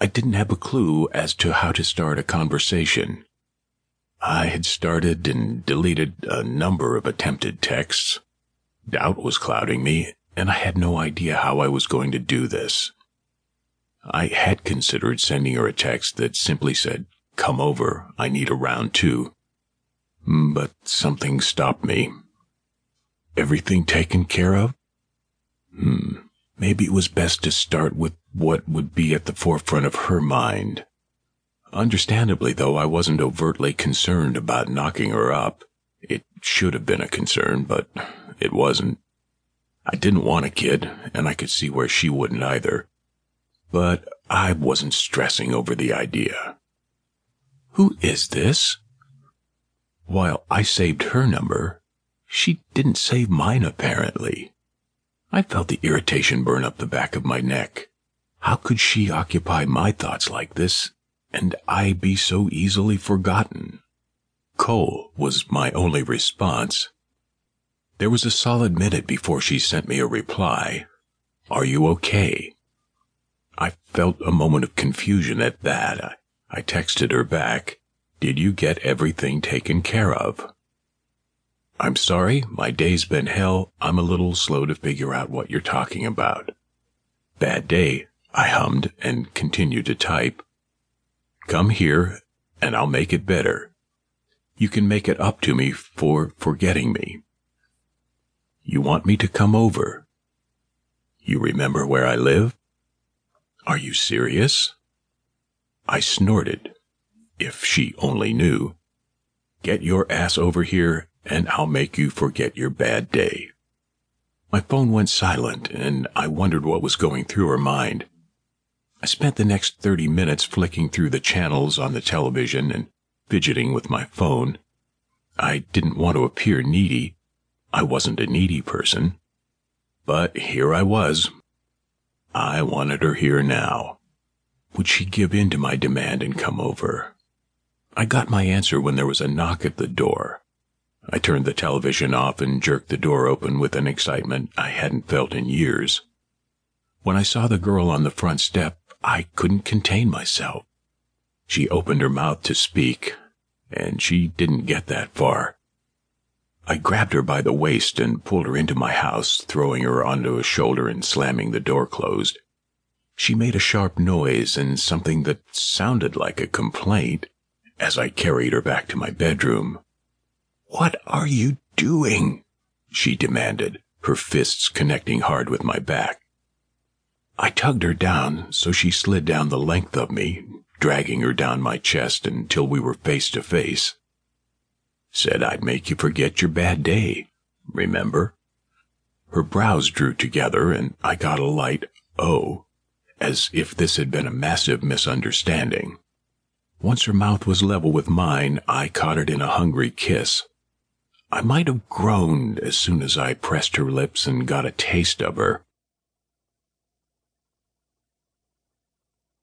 I didn't have a clue as to how to start a conversation. I had started and deleted a number of attempted texts. Doubt was clouding me, and I had no idea how I was going to do this. I had considered sending her a text that simply said, Come over, I need a round two. But something stopped me. Everything taken care of? Hmm, maybe it was best to start with what would be at the forefront of her mind. Understandably, though, I wasn't overtly concerned about knocking her up. It should have been a concern, but it wasn't. I didn't want a kid, and I could see where she wouldn't either. But I wasn't stressing over the idea. Who is this? While I saved her number, she didn't save mine apparently. I felt the irritation burn up the back of my neck. How could she occupy my thoughts like this, and I be so easily forgotten? Cole was my only response. There was a solid minute before she sent me a reply. Are you okay? I felt a moment of confusion at that. I texted her back. Did you get everything taken care of? I'm sorry, my day's been hell. I'm a little slow to figure out what you're talking about. Bad day, I hummed and continued to type. Come here, and I'll make it better. You can make it up to me for forgetting me. You want me to come over? You remember where I live? Are you serious? I snorted. If she only knew. Get your ass over here and I'll make you forget your bad day. My phone went silent and I wondered what was going through her mind. I spent the next 30 minutes flicking through the channels on the television and fidgeting with my phone. I didn't want to appear needy, I wasn't a needy person. But here I was. I wanted her here now. Would she give in to my demand and come over? I got my answer when there was a knock at the door. I turned the television off and jerked the door open with an excitement I hadn't felt in years. When I saw the girl on the front step, I couldn't contain myself. She opened her mouth to speak, and she didn't get that far. I grabbed her by the waist and pulled her into my house, throwing her onto a shoulder and slamming the door closed. She made a sharp noise and something that sounded like a complaint as I carried her back to my bedroom. What are you doing? she demanded, her fists connecting hard with my back. I tugged her down so she slid down the length of me, dragging her down my chest until we were face to face. Said I'd make you forget your bad day. Remember? Her brows drew together, and I got a light oh, as if this had been a massive misunderstanding. Once her mouth was level with mine, I caught it in a hungry kiss. I might have groaned as soon as I pressed her lips and got a taste of her.